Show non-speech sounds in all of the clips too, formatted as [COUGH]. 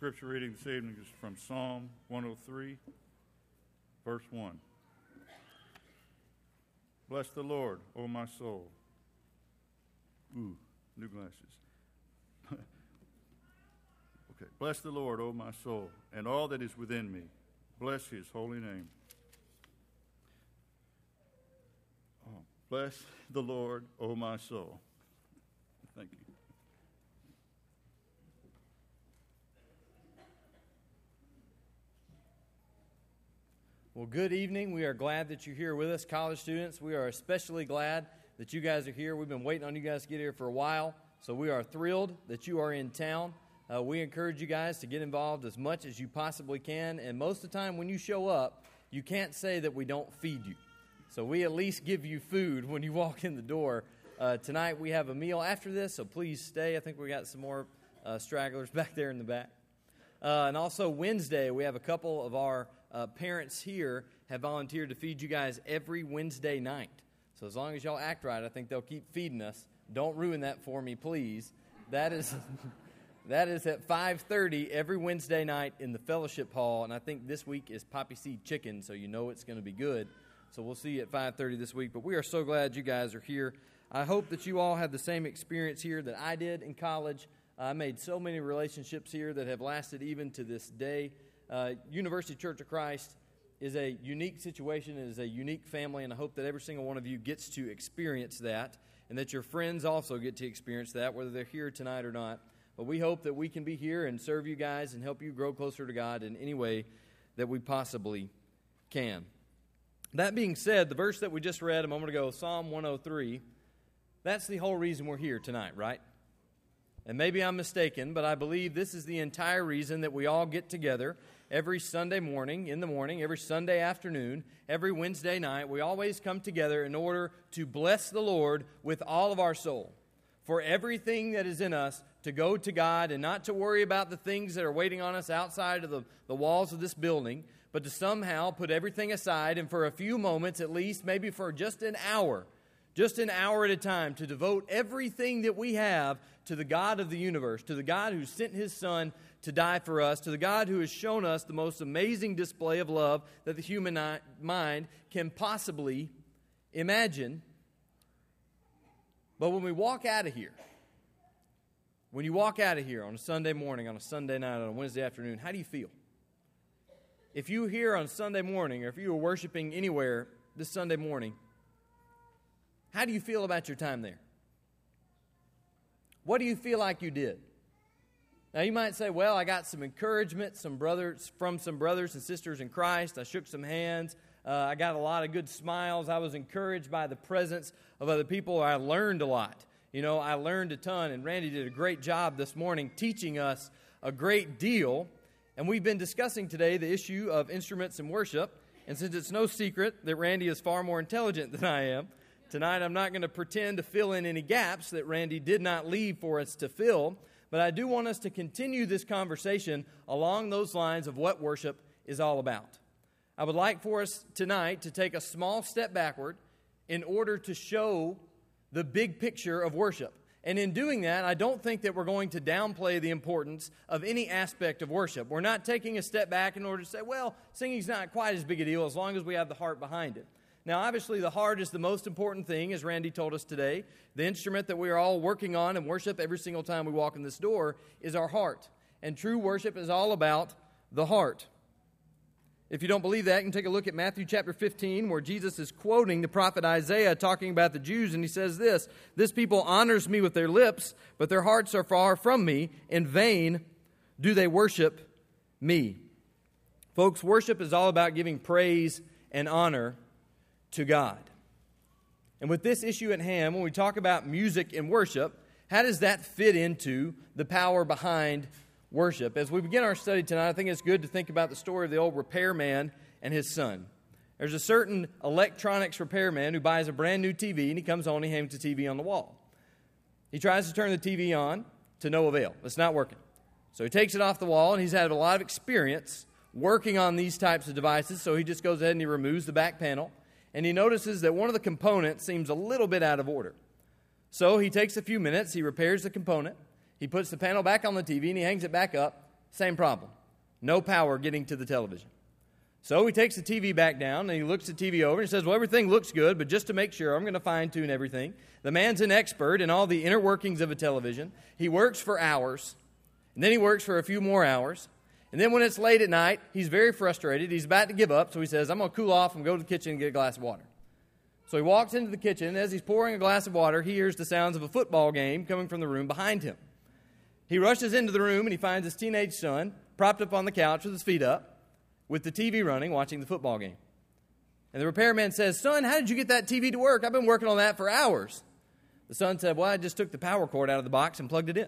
scripture reading this evening is from Psalm 103, verse 1. Bless the Lord, O my soul. Ooh, new glasses. [LAUGHS] okay. Bless the Lord, O my soul, and all that is within me. Bless his holy name. Oh, bless the Lord, O my soul. Thank you. Well, good evening. We are glad that you're here with us, college students. We are especially glad that you guys are here. We've been waiting on you guys to get here for a while, so we are thrilled that you are in town. Uh, we encourage you guys to get involved as much as you possibly can, and most of the time when you show up, you can't say that we don't feed you. So we at least give you food when you walk in the door. Uh, tonight we have a meal after this, so please stay. I think we got some more uh, stragglers [LAUGHS] back there in the back. Uh, and also Wednesday, we have a couple of our uh, parents here have volunteered to feed you guys every Wednesday night. So as long as y'all act right, I think they'll keep feeding us. Don't ruin that for me, please. That is [LAUGHS] that is at 5:30 every Wednesday night in the fellowship hall, and I think this week is poppy seed chicken, so you know it's going to be good. So we'll see you at 5:30 this week. But we are so glad you guys are here. I hope that you all have the same experience here that I did in college. I made so many relationships here that have lasted even to this day. Uh, University Church of Christ is a unique situation, it is a unique family, and I hope that every single one of you gets to experience that, and that your friends also get to experience that, whether they're here tonight or not. But we hope that we can be here and serve you guys and help you grow closer to God in any way that we possibly can. That being said, the verse that we just read a moment ago, Psalm 103, that's the whole reason we're here tonight, right? And maybe I'm mistaken, but I believe this is the entire reason that we all get together every Sunday morning, in the morning, every Sunday afternoon, every Wednesday night. We always come together in order to bless the Lord with all of our soul. For everything that is in us to go to God and not to worry about the things that are waiting on us outside of the, the walls of this building, but to somehow put everything aside and for a few moments, at least, maybe for just an hour, just an hour at a time, to devote everything that we have to the God of the universe, to the God who sent his Son to die for us, to the God who has shown us the most amazing display of love that the human mind can possibly imagine. But when we walk out of here, when you walk out of here on a Sunday morning, on a Sunday night, on a Wednesday afternoon, how do you feel? If you here on Sunday morning, or if you were worshiping anywhere this Sunday morning, how do you feel about your time there? What do you feel like you did? Now you might say, well, I got some encouragement some brothers from some brothers and sisters in Christ. I shook some hands. Uh, I got a lot of good smiles. I was encouraged by the presence of other people. I learned a lot. You know, I learned a ton, and Randy did a great job this morning teaching us a great deal. And we've been discussing today the issue of instruments in worship. And since it's no secret that Randy is far more intelligent [LAUGHS] than I am, tonight I'm not going to pretend to fill in any gaps that Randy did not leave for us to fill. But I do want us to continue this conversation along those lines of what worship is all about. I would like for us tonight to take a small step backward in order to show the big picture of worship. And in doing that, I don't think that we're going to downplay the importance of any aspect of worship. We're not taking a step back in order to say, well, singing's not quite as big a deal as long as we have the heart behind it. Now, obviously, the heart is the most important thing, as Randy told us today. The instrument that we are all working on and worship every single time we walk in this door is our heart. And true worship is all about the heart. If you don't believe that, you can take a look at Matthew chapter 15, where Jesus is quoting the prophet Isaiah talking about the Jews, and he says this This people honors me with their lips, but their hearts are far from me. In vain do they worship me. Folks, worship is all about giving praise and honor to God. And with this issue at hand, when we talk about music and worship, how does that fit into the power behind worship? As we begin our study tonight, I think it's good to think about the story of the old repairman and his son. There's a certain electronics repairman who buys a brand new TV and he comes home and he hangs the TV on the wall. He tries to turn the TV on to no avail. It's not working. So he takes it off the wall and he's had a lot of experience working on these types of devices. So he just goes ahead and he removes the back panel and he notices that one of the components seems a little bit out of order. So he takes a few minutes, he repairs the component, he puts the panel back on the TV, and he hangs it back up, Same problem. No power getting to the television. So he takes the TV back down and he looks the TV over and says, Well, everything looks good, but just to make sure, I'm going to fine tune everything. The man's an expert in all the inner workings of a television. He works for hours, and then he works for a few more hours. And then when it's late at night, he's very frustrated. He's about to give up, so he says, I'm going to cool off and go to the kitchen and get a glass of water. So he walks into the kitchen, and as he's pouring a glass of water, he hears the sounds of a football game coming from the room behind him. He rushes into the room and he finds his teenage son propped up on the couch with his feet up, with the TV running, watching the football game. And the repairman says, Son, how did you get that TV to work? I've been working on that for hours. The son said, Well, I just took the power cord out of the box and plugged it in.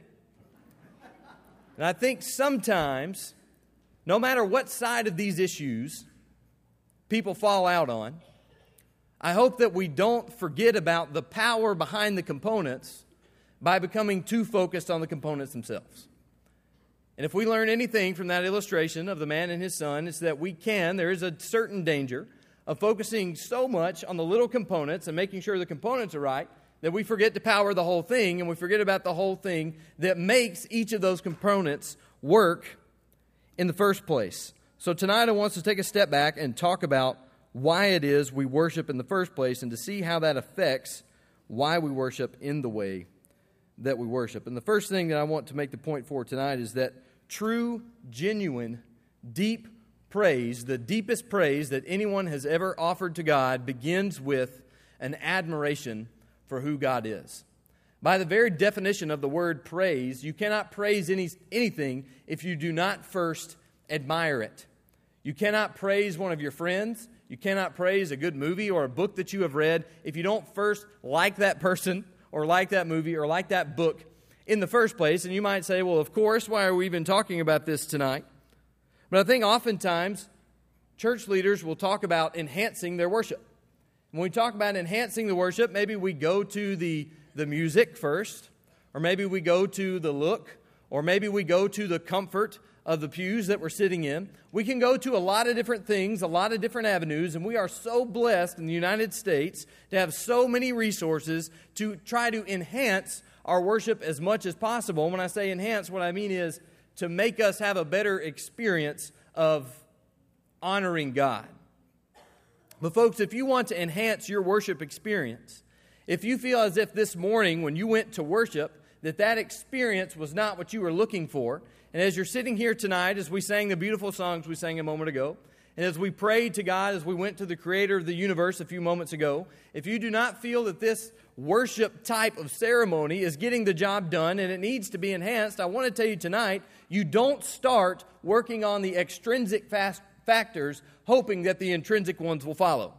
and I think sometimes, no matter what side of these issues people fall out on, I hope that we don't forget about the power behind the components by becoming too focused on the components themselves. And if we learn anything from that illustration of the man and his son, it's that we can, there is a certain danger of focusing so much on the little components and making sure the components are right that we forget to power the whole thing and we forget about the whole thing that makes each of those components work in the first place. So tonight I want us to take a step back and talk about why it is we worship in the first place and to see how that affects why we worship in the way that we worship. And the first thing that I want to make the point for tonight is that true, genuine, deep praise, the deepest praise that anyone has ever offered to God, begins with an admiration for who God is. By the very definition of the word praise, you cannot praise any, anything if you do not first admire it. You cannot praise one of your friends. You cannot praise a good movie or a book that you have read if you don't first like that person or like that movie or like that book in the first place. And you might say, well, of course, why are we even talking about this tonight? But I think oftentimes church leaders will talk about enhancing their worship. When we talk about enhancing the worship, maybe we go to the, the music first, or maybe we go to the look, or maybe we go to the comfort of the pews that we're sitting in. We can go to a lot of different things, a lot of different avenues, and we are so blessed in the United States to have so many resources to try to enhance our worship as much as possible. When I say enhance, what I mean is to make us have a better experience of honoring God. But, folks, if you want to enhance your worship experience, if you feel as if this morning when you went to worship, that that experience was not what you were looking for, and as you're sitting here tonight, as we sang the beautiful songs we sang a moment ago, and as we prayed to God, as we went to the creator of the universe a few moments ago, if you do not feel that this worship type of ceremony is getting the job done and it needs to be enhanced, I want to tell you tonight you don't start working on the extrinsic factors hoping that the intrinsic ones will follow.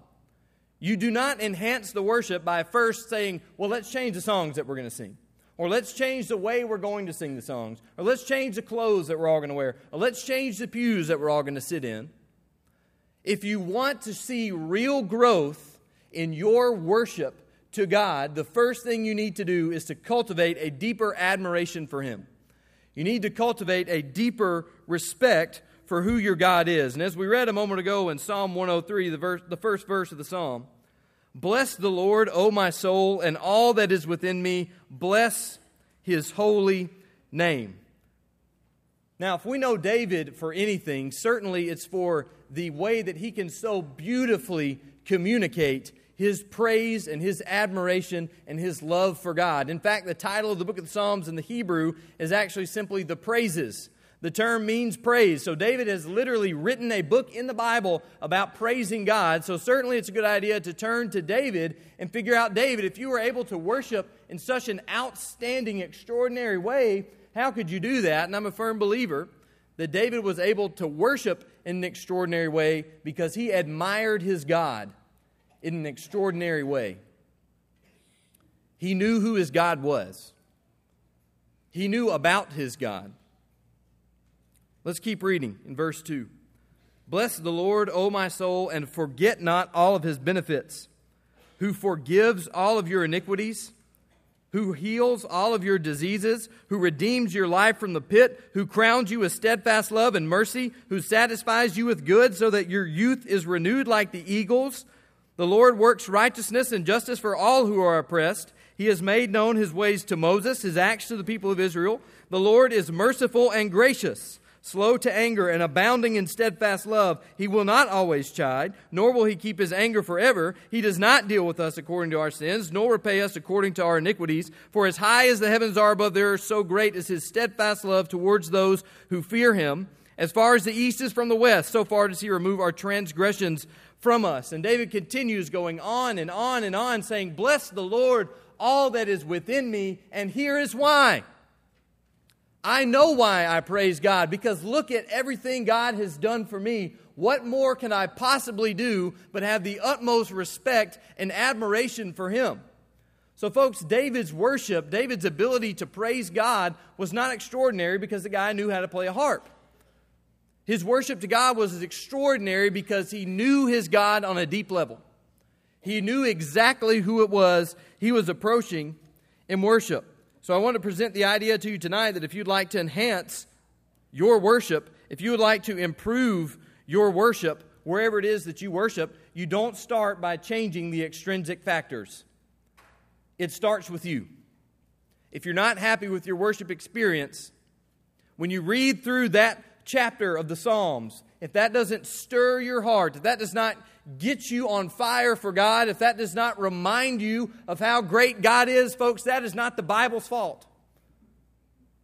You do not enhance the worship by first saying, well, let's change the songs that we're going to sing. Or let's change the way we're going to sing the songs. Or let's change the clothes that we're all going to wear. Or let's change the pews that we're all going to sit in. If you want to see real growth in your worship to God, the first thing you need to do is to cultivate a deeper admiration for Him. You need to cultivate a deeper respect for who your God is. And as we read a moment ago in Psalm 103, the, verse, the first verse of the psalm, Bless the Lord, O my soul, and all that is within me. Bless his holy name. Now, if we know David for anything, certainly it's for the way that he can so beautifully communicate his praise and his admiration and his love for God. In fact, the title of the book of the Psalms in the Hebrew is actually simply the praises the term means praise. So David has literally written a book in the Bible about praising God. So certainly it's a good idea to turn to David and figure out, David, if you were able to worship in such an outstanding, extraordinary way, how could you do that? And I'm a firm believer that David was able to worship in an extraordinary way because he admired his God in an extraordinary way. He knew who his God was, he knew about his God. Let's keep reading in verse 2. Bless the Lord, O my soul, and forget not all of his benefits, who forgives all of your iniquities, who heals all of your diseases, who redeems your life from the pit, who crowns you with steadfast love and mercy, who satisfies you with good so that your youth is renewed like the eagles. The Lord works righteousness and justice for all who are oppressed. He has made known his ways to Moses, his acts to the people of Israel. The Lord is merciful and gracious slow to anger, and abounding in steadfast love. He will not always chide, nor will he keep his anger forever. He does not deal with us according to our sins, nor repay us according to our iniquities. For as high as the heavens are above the earth, so great is his steadfast love towards those who fear him. As far as the east is from the west, so far does he remove our transgressions from us. And David continues going on and on and on, saying, Bless the Lord, all that is within me, and here is why. I know why I praise God because look at everything God has done for me. What more can I possibly do but have the utmost respect and admiration for Him? So, folks, David's worship, David's ability to praise God was not extraordinary because the guy knew how to play a harp. His worship to God was extraordinary because he knew his God on a deep level. He knew exactly who it was he was approaching in worship. So I want to present the idea to you tonight that if you'd like to enhance your worship, if you would like to improve your worship wherever it is that you worship, you don't start by changing the extrinsic factors. It starts with you. If you're not happy with your worship experience, when you read through that chapter of the Psalms, if that doesn't stir your heart, if that does not get you on fire for God, if that does not remind you of how great God is, folks, that is not the Bible's fault.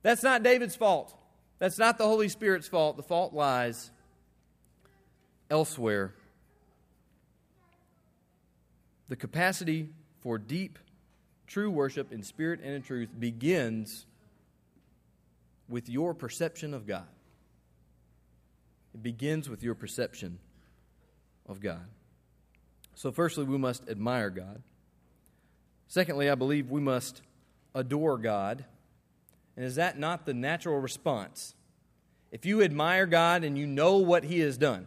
That's not David's fault. That's not the Holy Spirit's fault. The fault lies elsewhere. The capacity for deep, true worship in spirit and in truth begins with your perception of God. It begins with your perception of God. So, firstly, we must admire God. Secondly, I believe we must adore God. And is that not the natural response? If you admire God and you know what He has done,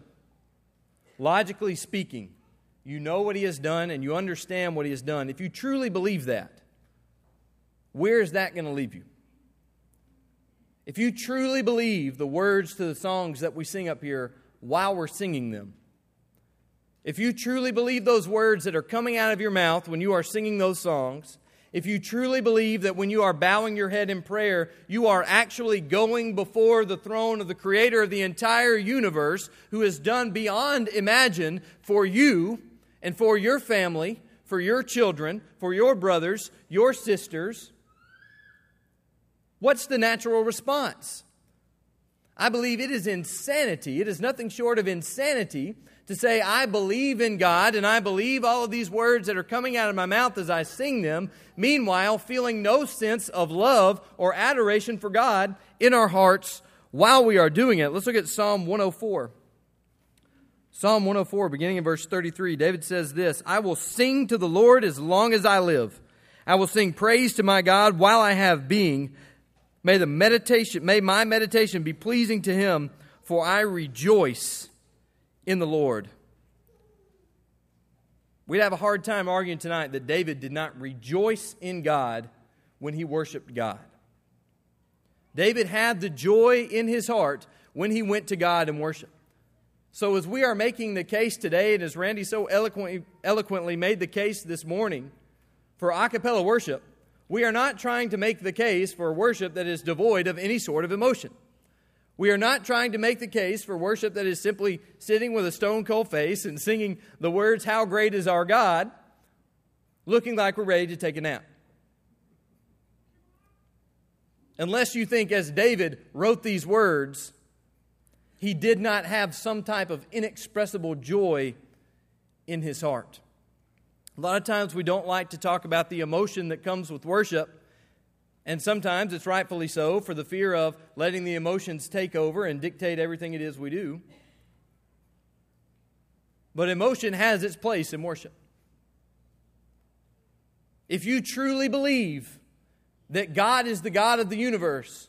logically speaking, you know what He has done and you understand what He has done. If you truly believe that, where is that going to leave you? If you truly believe the words to the songs that we sing up here while we're singing them, if you truly believe those words that are coming out of your mouth when you are singing those songs, if you truly believe that when you are bowing your head in prayer, you are actually going before the throne of the Creator of the entire universe, who has done beyond imagine for you and for your family, for your children, for your brothers, your sisters, what's the natural response? I believe it is insanity. It is nothing short of insanity to say, I believe in God and I believe all of these words that are coming out of my mouth as I sing them, meanwhile, feeling no sense of love or adoration for God in our hearts while we are doing it. Let's look at Psalm 104. Psalm 104, beginning in verse 33, David says this I will sing to the Lord as long as I live. I will sing praise to my God while I have being. May the meditation, may my meditation be pleasing to him, for I rejoice in the Lord. We'd have a hard time arguing tonight that David did not rejoice in God when he worshiped God. David had the joy in his heart when he went to God and worshiped. So, as we are making the case today, and as Randy so eloquently, eloquently made the case this morning for a cappella worship, we are not trying to make the case for worship that is devoid of any sort of emotion. We are not trying to make the case for worship that is simply sitting with a stone cold face and singing the words, How Great is Our God, looking like we're ready to take a nap. Unless you think, as David wrote these words, he did not have some type of inexpressible joy in his heart. A lot of times we don't like to talk about the emotion that comes with worship and sometimes it's rightfully so for the fear of letting the emotions take over and dictate everything it is we do. But emotion has its place in worship. If you truly believe that God is the God of the universe,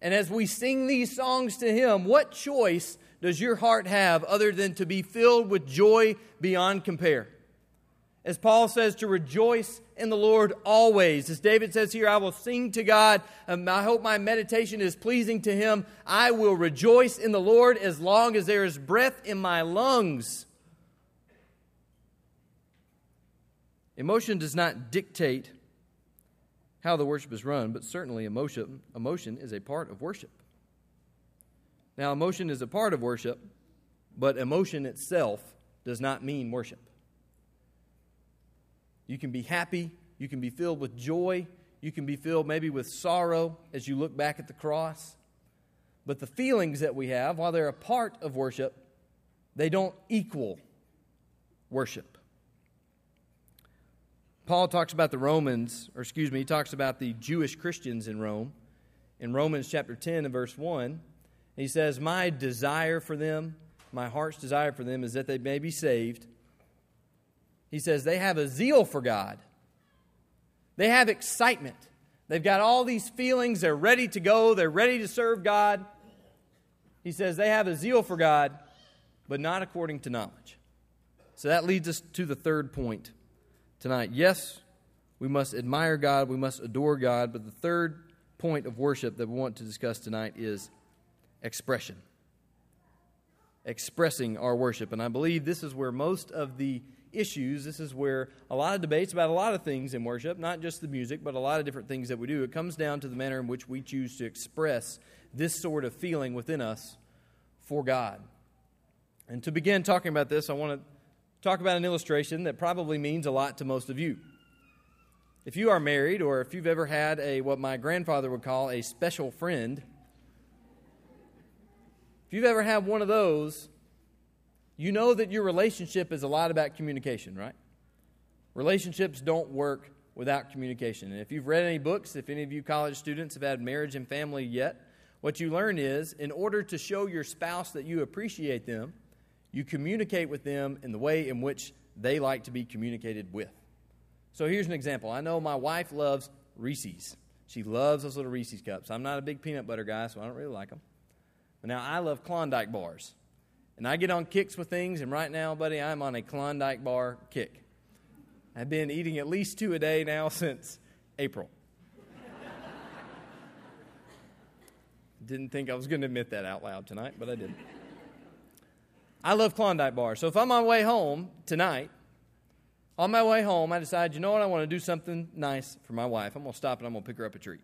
and as we sing these songs to Him, what choice does your heart have other than to be filled with joy beyond compare? As Paul says, to rejoice in the Lord always. As David says here, I will sing to God. and I hope my meditation is pleasing to Him. I will rejoice in the Lord as long as there is breath in my lungs. Emotion does not dictate how the worship is run, but certainly emotion, emotion is a part of worship. Now, emotion is a part of worship, but emotion itself does not mean worship. You can be happy, you can be filled with joy, you can be filled maybe with sorrow as you look back at the cross. But the feelings that we have, while they're a part of worship, they don't equal worship. Paul talks about the Romans, or excuse me, he talks about the Jewish Christians in Rome in Romans chapter 10 and verse 1. He says, My desire for them, my heart's desire for them is that they may be saved. He says, They have a zeal for God, they have excitement. They've got all these feelings. They're ready to go. They're ready to serve God. He says they have a zeal for God, but not according to knowledge. So that leads us to the third point tonight. Yes, we must admire God, we must adore God, but the third point of worship that we want to discuss tonight is expression. Expressing our worship. And I believe this is where most of the issues, this is where a lot of debates about a lot of things in worship, not just the music, but a lot of different things that we do, it comes down to the manner in which we choose to express this sort of feeling within us for God. And to begin talking about this, I want to talk about an illustration that probably means a lot to most of you. If you are married, or if you've ever had a what my grandfather would call a special friend, if you've ever had one of those, you know that your relationship is a lot about communication, right? Relationships don't work without communication. And if you've read any books, if any of you college students have had marriage and family yet, what you learn is in order to show your spouse that you appreciate them, you communicate with them in the way in which they like to be communicated with. So here's an example. I know my wife loves Reese's. She loves those little Reese's cups. I'm not a big peanut butter guy, so I don't really like them. But now I love Klondike bars. And I get on kicks with things, and right now, buddy, I'm on a Klondike bar kick. I've been eating at least two a day now since April. [LAUGHS] Didn't think I was going to admit that out loud tonight, but I did. I love Klondike bars. So if I'm on my way home tonight, on my way home, I decide, you know what, I want to do something nice for my wife. I'm going to stop and I'm going to pick her up a treat.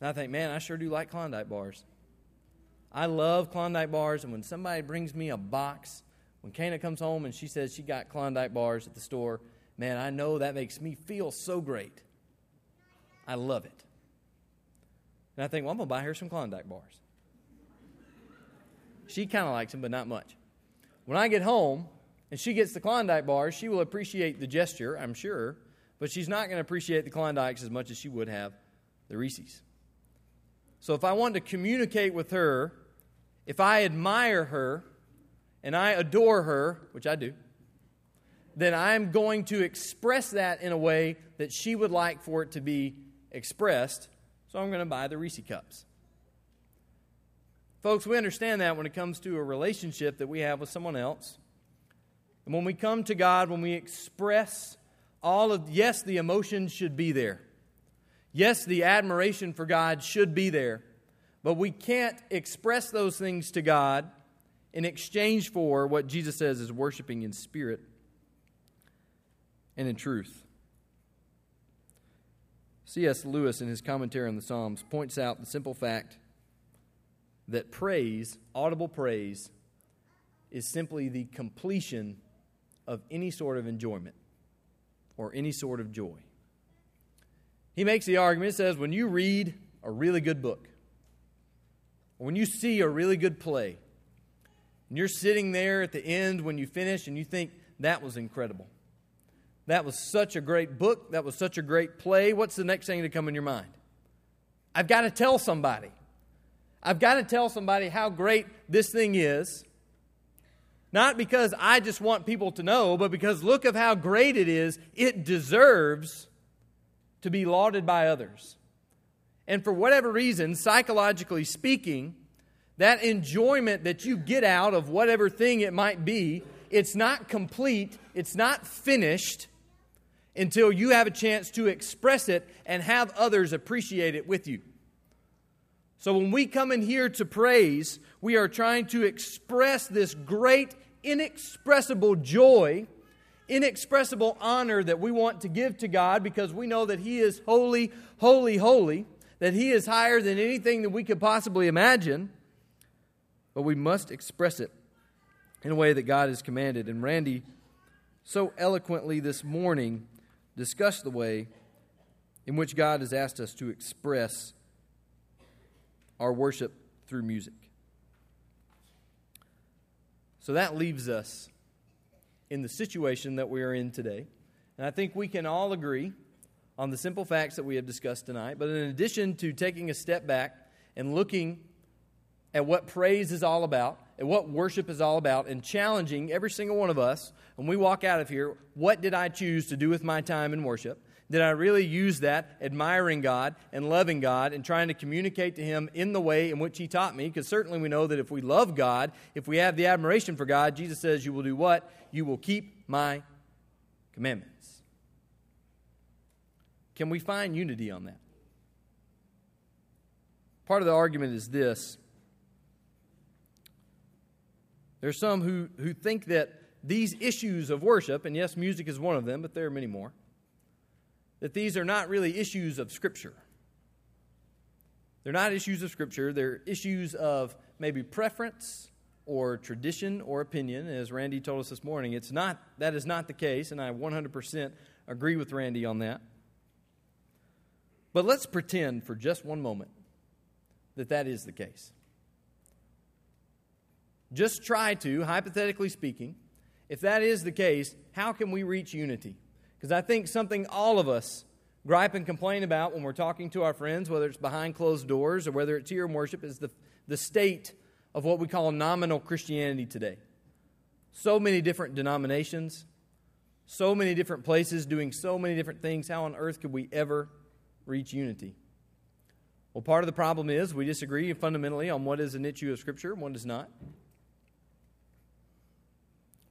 And I think, man, I sure do like Klondike bars. I love Klondike bars, and when somebody brings me a box, when Kana comes home and she says she got Klondike bars at the store, man, I know that makes me feel so great. I love it. And I think, well, I'm going to buy her some Klondike bars. She kind of likes them, but not much. When I get home and she gets the Klondike bars, she will appreciate the gesture, I'm sure, but she's not going to appreciate the Klondikes as much as she would have the Reese's. So if I want to communicate with her, if I admire her and I adore her, which I do, then I'm going to express that in a way that she would like for it to be expressed. So I'm going to buy the Reese cups. Folks, we understand that when it comes to a relationship that we have with someone else. And when we come to God, when we express all of, yes, the emotions should be there. Yes, the admiration for God should be there. But we can't express those things to God in exchange for what Jesus says is worshiping in spirit and in truth. C.S. Lewis, in his commentary on the Psalms, points out the simple fact that praise, audible praise, is simply the completion of any sort of enjoyment or any sort of joy. He makes the argument, says, when you read a really good book, when you see a really good play, and you're sitting there at the end when you finish and you think, that was incredible. That was such a great book. That was such a great play. What's the next thing to come in your mind? I've got to tell somebody. I've got to tell somebody how great this thing is. Not because I just want people to know, but because look of how great it is. It deserves to be lauded by others. And for whatever reason, psychologically speaking, that enjoyment that you get out of whatever thing it might be, it's not complete, it's not finished until you have a chance to express it and have others appreciate it with you. So when we come in here to praise, we are trying to express this great, inexpressible joy, inexpressible honor that we want to give to God because we know that He is holy, holy, holy, that He is higher than anything that we could possibly imagine. but we must express it in a way that God has commanded. And Randy so eloquently this morning discussed the way in which God has asked us to express our worship through music. So that leaves us in the situation that we are in today. And I think we can all agree on the simple facts that we have discussed tonight. But in addition to taking a step back and looking at what praise is all about, and what worship is all about, and challenging every single one of us when we walk out of here what did I choose to do with my time in worship? Did I really use that admiring God and loving God and trying to communicate to Him in the way in which He taught me? Because certainly we know that if we love God, if we have the admiration for God, Jesus says, You will do what? You will keep my commandments. Can we find unity on that? Part of the argument is this There are some who, who think that these issues of worship, and yes, music is one of them, but there are many more that these are not really issues of Scripture. They're not issues of Scripture, they're issues of maybe preference or tradition or opinion. As Randy told us this morning, it's not, that is not the case, and I 100% agree with Randy on that. But let's pretend for just one moment that that is the case. Just try to, hypothetically speaking, if that is the case, how can we reach unity? Because I think something all of us gripe and complain about when we're talking to our friends, whether it's behind closed doors or whether it's here in worship, is the, the state of what we call nominal Christianity today. So many different denominations, so many different places doing so many different things. How on earth could we ever reach unity? Well, part of the problem is we disagree fundamentally on what is an issue of Scripture and what is not.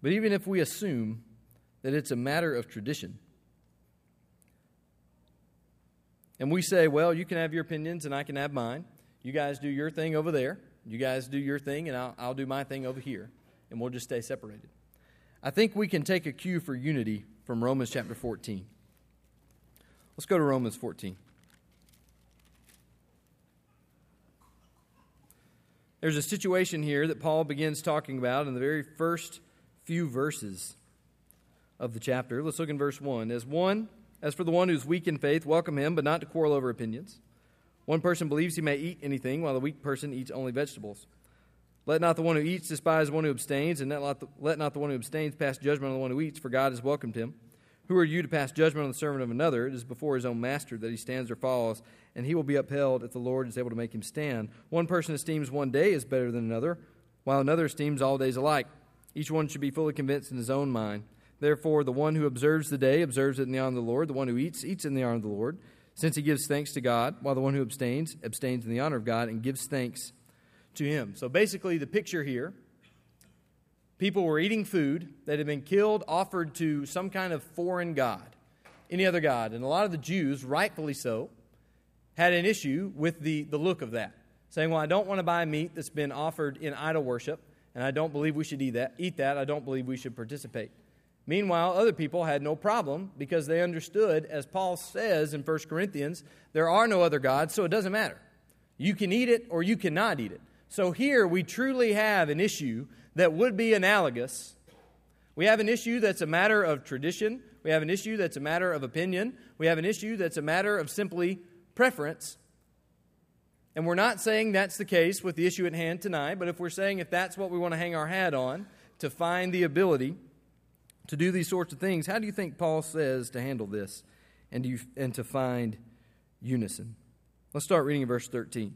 But even if we assume that it's a matter of tradition. And we say, well, you can have your opinions and I can have mine. You guys do your thing over there. You guys do your thing and I'll, I'll do my thing over here. And we'll just stay separated. I think we can take a cue for unity from Romans chapter 14. Let's go to Romans 14. There's a situation here that Paul begins talking about in the very first few verses of the chapter. Let's look in verse 1. As one, as for the one who's weak in faith, welcome him, but not to quarrel over opinions. One person believes he may eat anything, while the weak person eats only vegetables. Let not the one who eats despise the one who abstains, and let not, the, let not the one who abstains pass judgment on the one who eats, for God has welcomed him. Who are you to pass judgment on the servant of another? It is before his own master that he stands or falls, and he will be upheld if the Lord is able to make him stand. One person esteems one day as better than another, while another esteems all days alike. Each one should be fully convinced in his own mind. Therefore, the one who observes the day observes it in the honor of the Lord. The one who eats, eats in the honor of the Lord, since he gives thanks to God, while the one who abstains, abstains in the honor of God and gives thanks to him. So basically, the picture here people were eating food that had been killed, offered to some kind of foreign God, any other God. And a lot of the Jews, rightfully so, had an issue with the, the look of that, saying, Well, I don't want to buy meat that's been offered in idol worship, and I don't believe we should eat that. Eat that. I don't believe we should participate. Meanwhile, other people had no problem because they understood, as Paul says in 1 Corinthians, there are no other gods, so it doesn't matter. You can eat it or you cannot eat it. So here we truly have an issue that would be analogous. We have an issue that's a matter of tradition. We have an issue that's a matter of opinion. We have an issue that's a matter of simply preference. And we're not saying that's the case with the issue at hand tonight, but if we're saying if that's what we want to hang our hat on, to find the ability to do these sorts of things, how do you think Paul says to handle this and, you, and to find unison? Let's start reading in verse 13.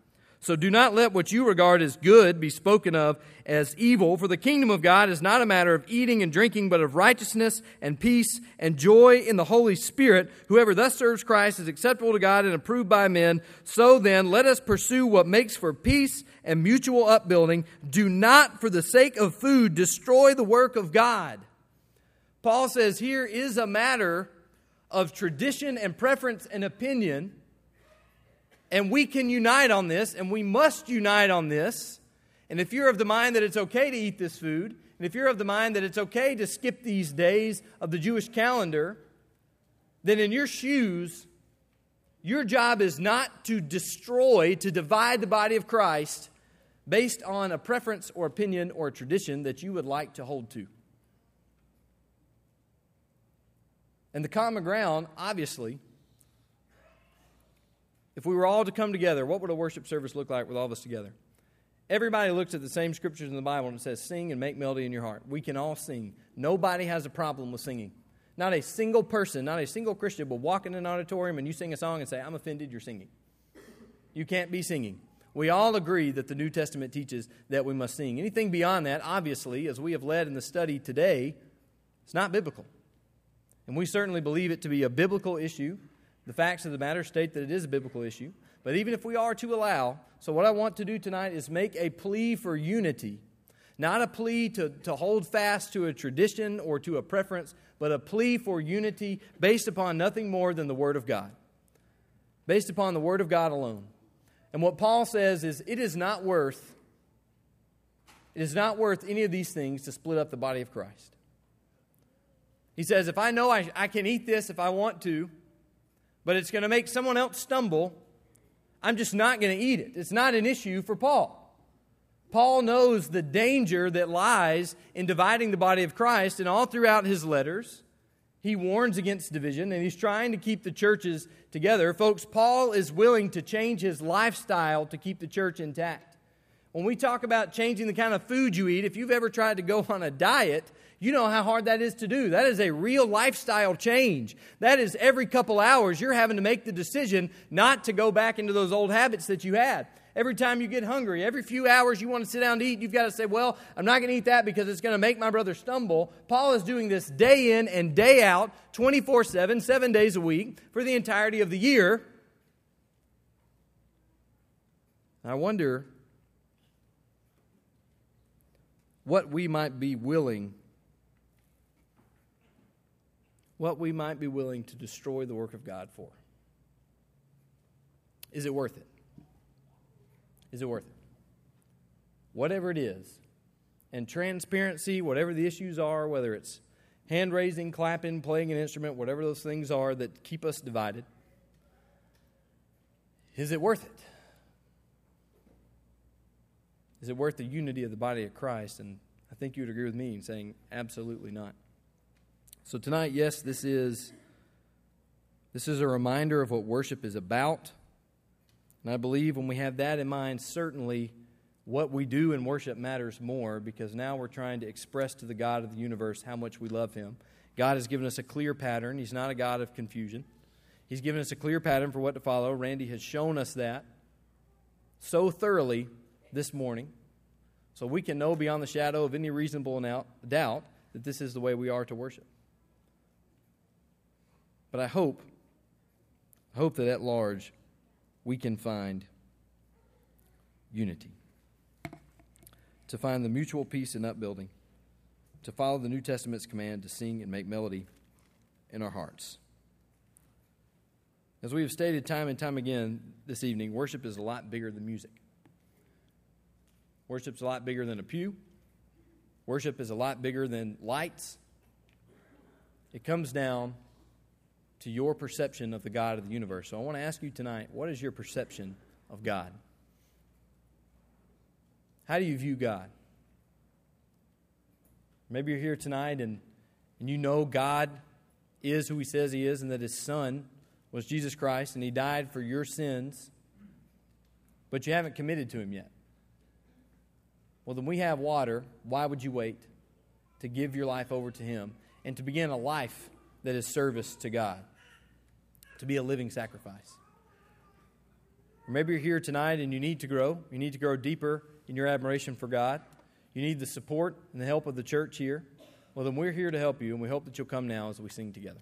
So do not let what you regard as good be spoken of as evil, for the kingdom of God is not a matter of eating and drinking, but of righteousness and peace and joy in the Holy Spirit. Whoever thus serves Christ is acceptable to God and approved by men. So then, let us pursue what makes for peace and mutual upbuilding. Do not, for the sake of food, destroy the work of God. Paul says here is a matter of tradition and preference and opinion, and we can unite on this, and we must unite on this. And if you're of the mind that it's okay to eat this food, and if you're of the mind that it's okay to skip these days of the Jewish calendar, then in your shoes, your job is not to destroy, to divide the body of Christ based on a preference or opinion or tradition that you would like to hold to. And the common ground, obviously, if we were all to come together, what would a worship service look like with all of us together? Everybody looks at the same scriptures in the Bible and says, Sing and make melody in your heart. We can all sing. Nobody has a problem with singing. Not a single person, not a single Christian will walk in an auditorium and you sing a song and say, I'm offended, you're singing. You can't be singing. We all agree that the New Testament teaches that we must sing. Anything beyond that, obviously, as we have led in the study today, it's not biblical. And we certainly believe it to be a biblical issue. The facts of the matter state that it is a biblical issue. But even if we are to allow, so what I want to do tonight is make a plea for unity. Not a plea to, to hold fast to a tradition or to a preference, but a plea for unity based upon nothing more than the Word of God. Based upon the Word of God alone. And what Paul says is it is not worth it is not worth any of these things to split up the body of Christ. He says, if I know I, I can eat this if I want to, but it's going to make someone else stumble, I'm just not going to eat it. It's not an issue for Paul. Paul knows the danger that lies in dividing the body of Christ, and all throughout his letters, he warns against division and he's trying to keep the churches together. Folks, Paul is willing to change his lifestyle to keep the church intact. When we talk about changing the kind of food you eat, if you've ever tried to go on a diet, you know how hard that is to do. That is a real lifestyle change. That is every couple hours you're having to make the decision not to go back into those old habits that you had. Every time you get hungry, every few hours you want to sit down to eat, you've got to say, Well, I'm not going to eat that because it's going to make my brother stumble. Paul is doing this day in and day out, 24 7, seven days a week, for the entirety of the year. I wonder what we might be willing what we might be willing to destroy the work of God for. Is it worth it? Is it worth it? Whatever it is. And transparency, whatever the issues are, whether it's hand raising, clapping, playing an instrument, whatever those things are that keep us divided, is it worth it? Is it worth the unity of the body of Christ? And I think you would agree with me in saying absolutely not. So tonight, yes, this is this is a reminder of what worship is about. And I believe when we have that in mind, certainly what we do in worship matters more because now we're trying to express to the God of the universe how much we love Him. God has given us a clear pattern. He's not a God of confusion. He's given us a clear pattern for what to follow. Randy has shown us that so thoroughly this morning. So we can know beyond the shadow of any reasonable doubt that this is the way we are to worship. But I hope, I hope that at large we can find unity, to find the mutual peace and upbuilding, to follow the New Testament's command to sing and make melody in our hearts. As we have stated time and time again this evening, worship is a lot bigger than music. Worship's a lot bigger than a pew. Worship is a lot bigger than lights. It comes down to your perception of the God of the universe. So I want to ask you tonight what is your perception of God? How do you view God? Maybe you're here tonight and, and you know God is who He says He is and that His Son was Jesus Christ and He died for your sins, but you haven't committed to Him yet. Well, then we have water. Why would you wait to give your life over to Him and to begin a life that is service to God? To be a living sacrifice. Or maybe you're here tonight and you need to grow. You need to grow deeper in your admiration for God. You need the support and the help of the church here. Well, then we're here to help you, and we hope that you'll come now as we sing together.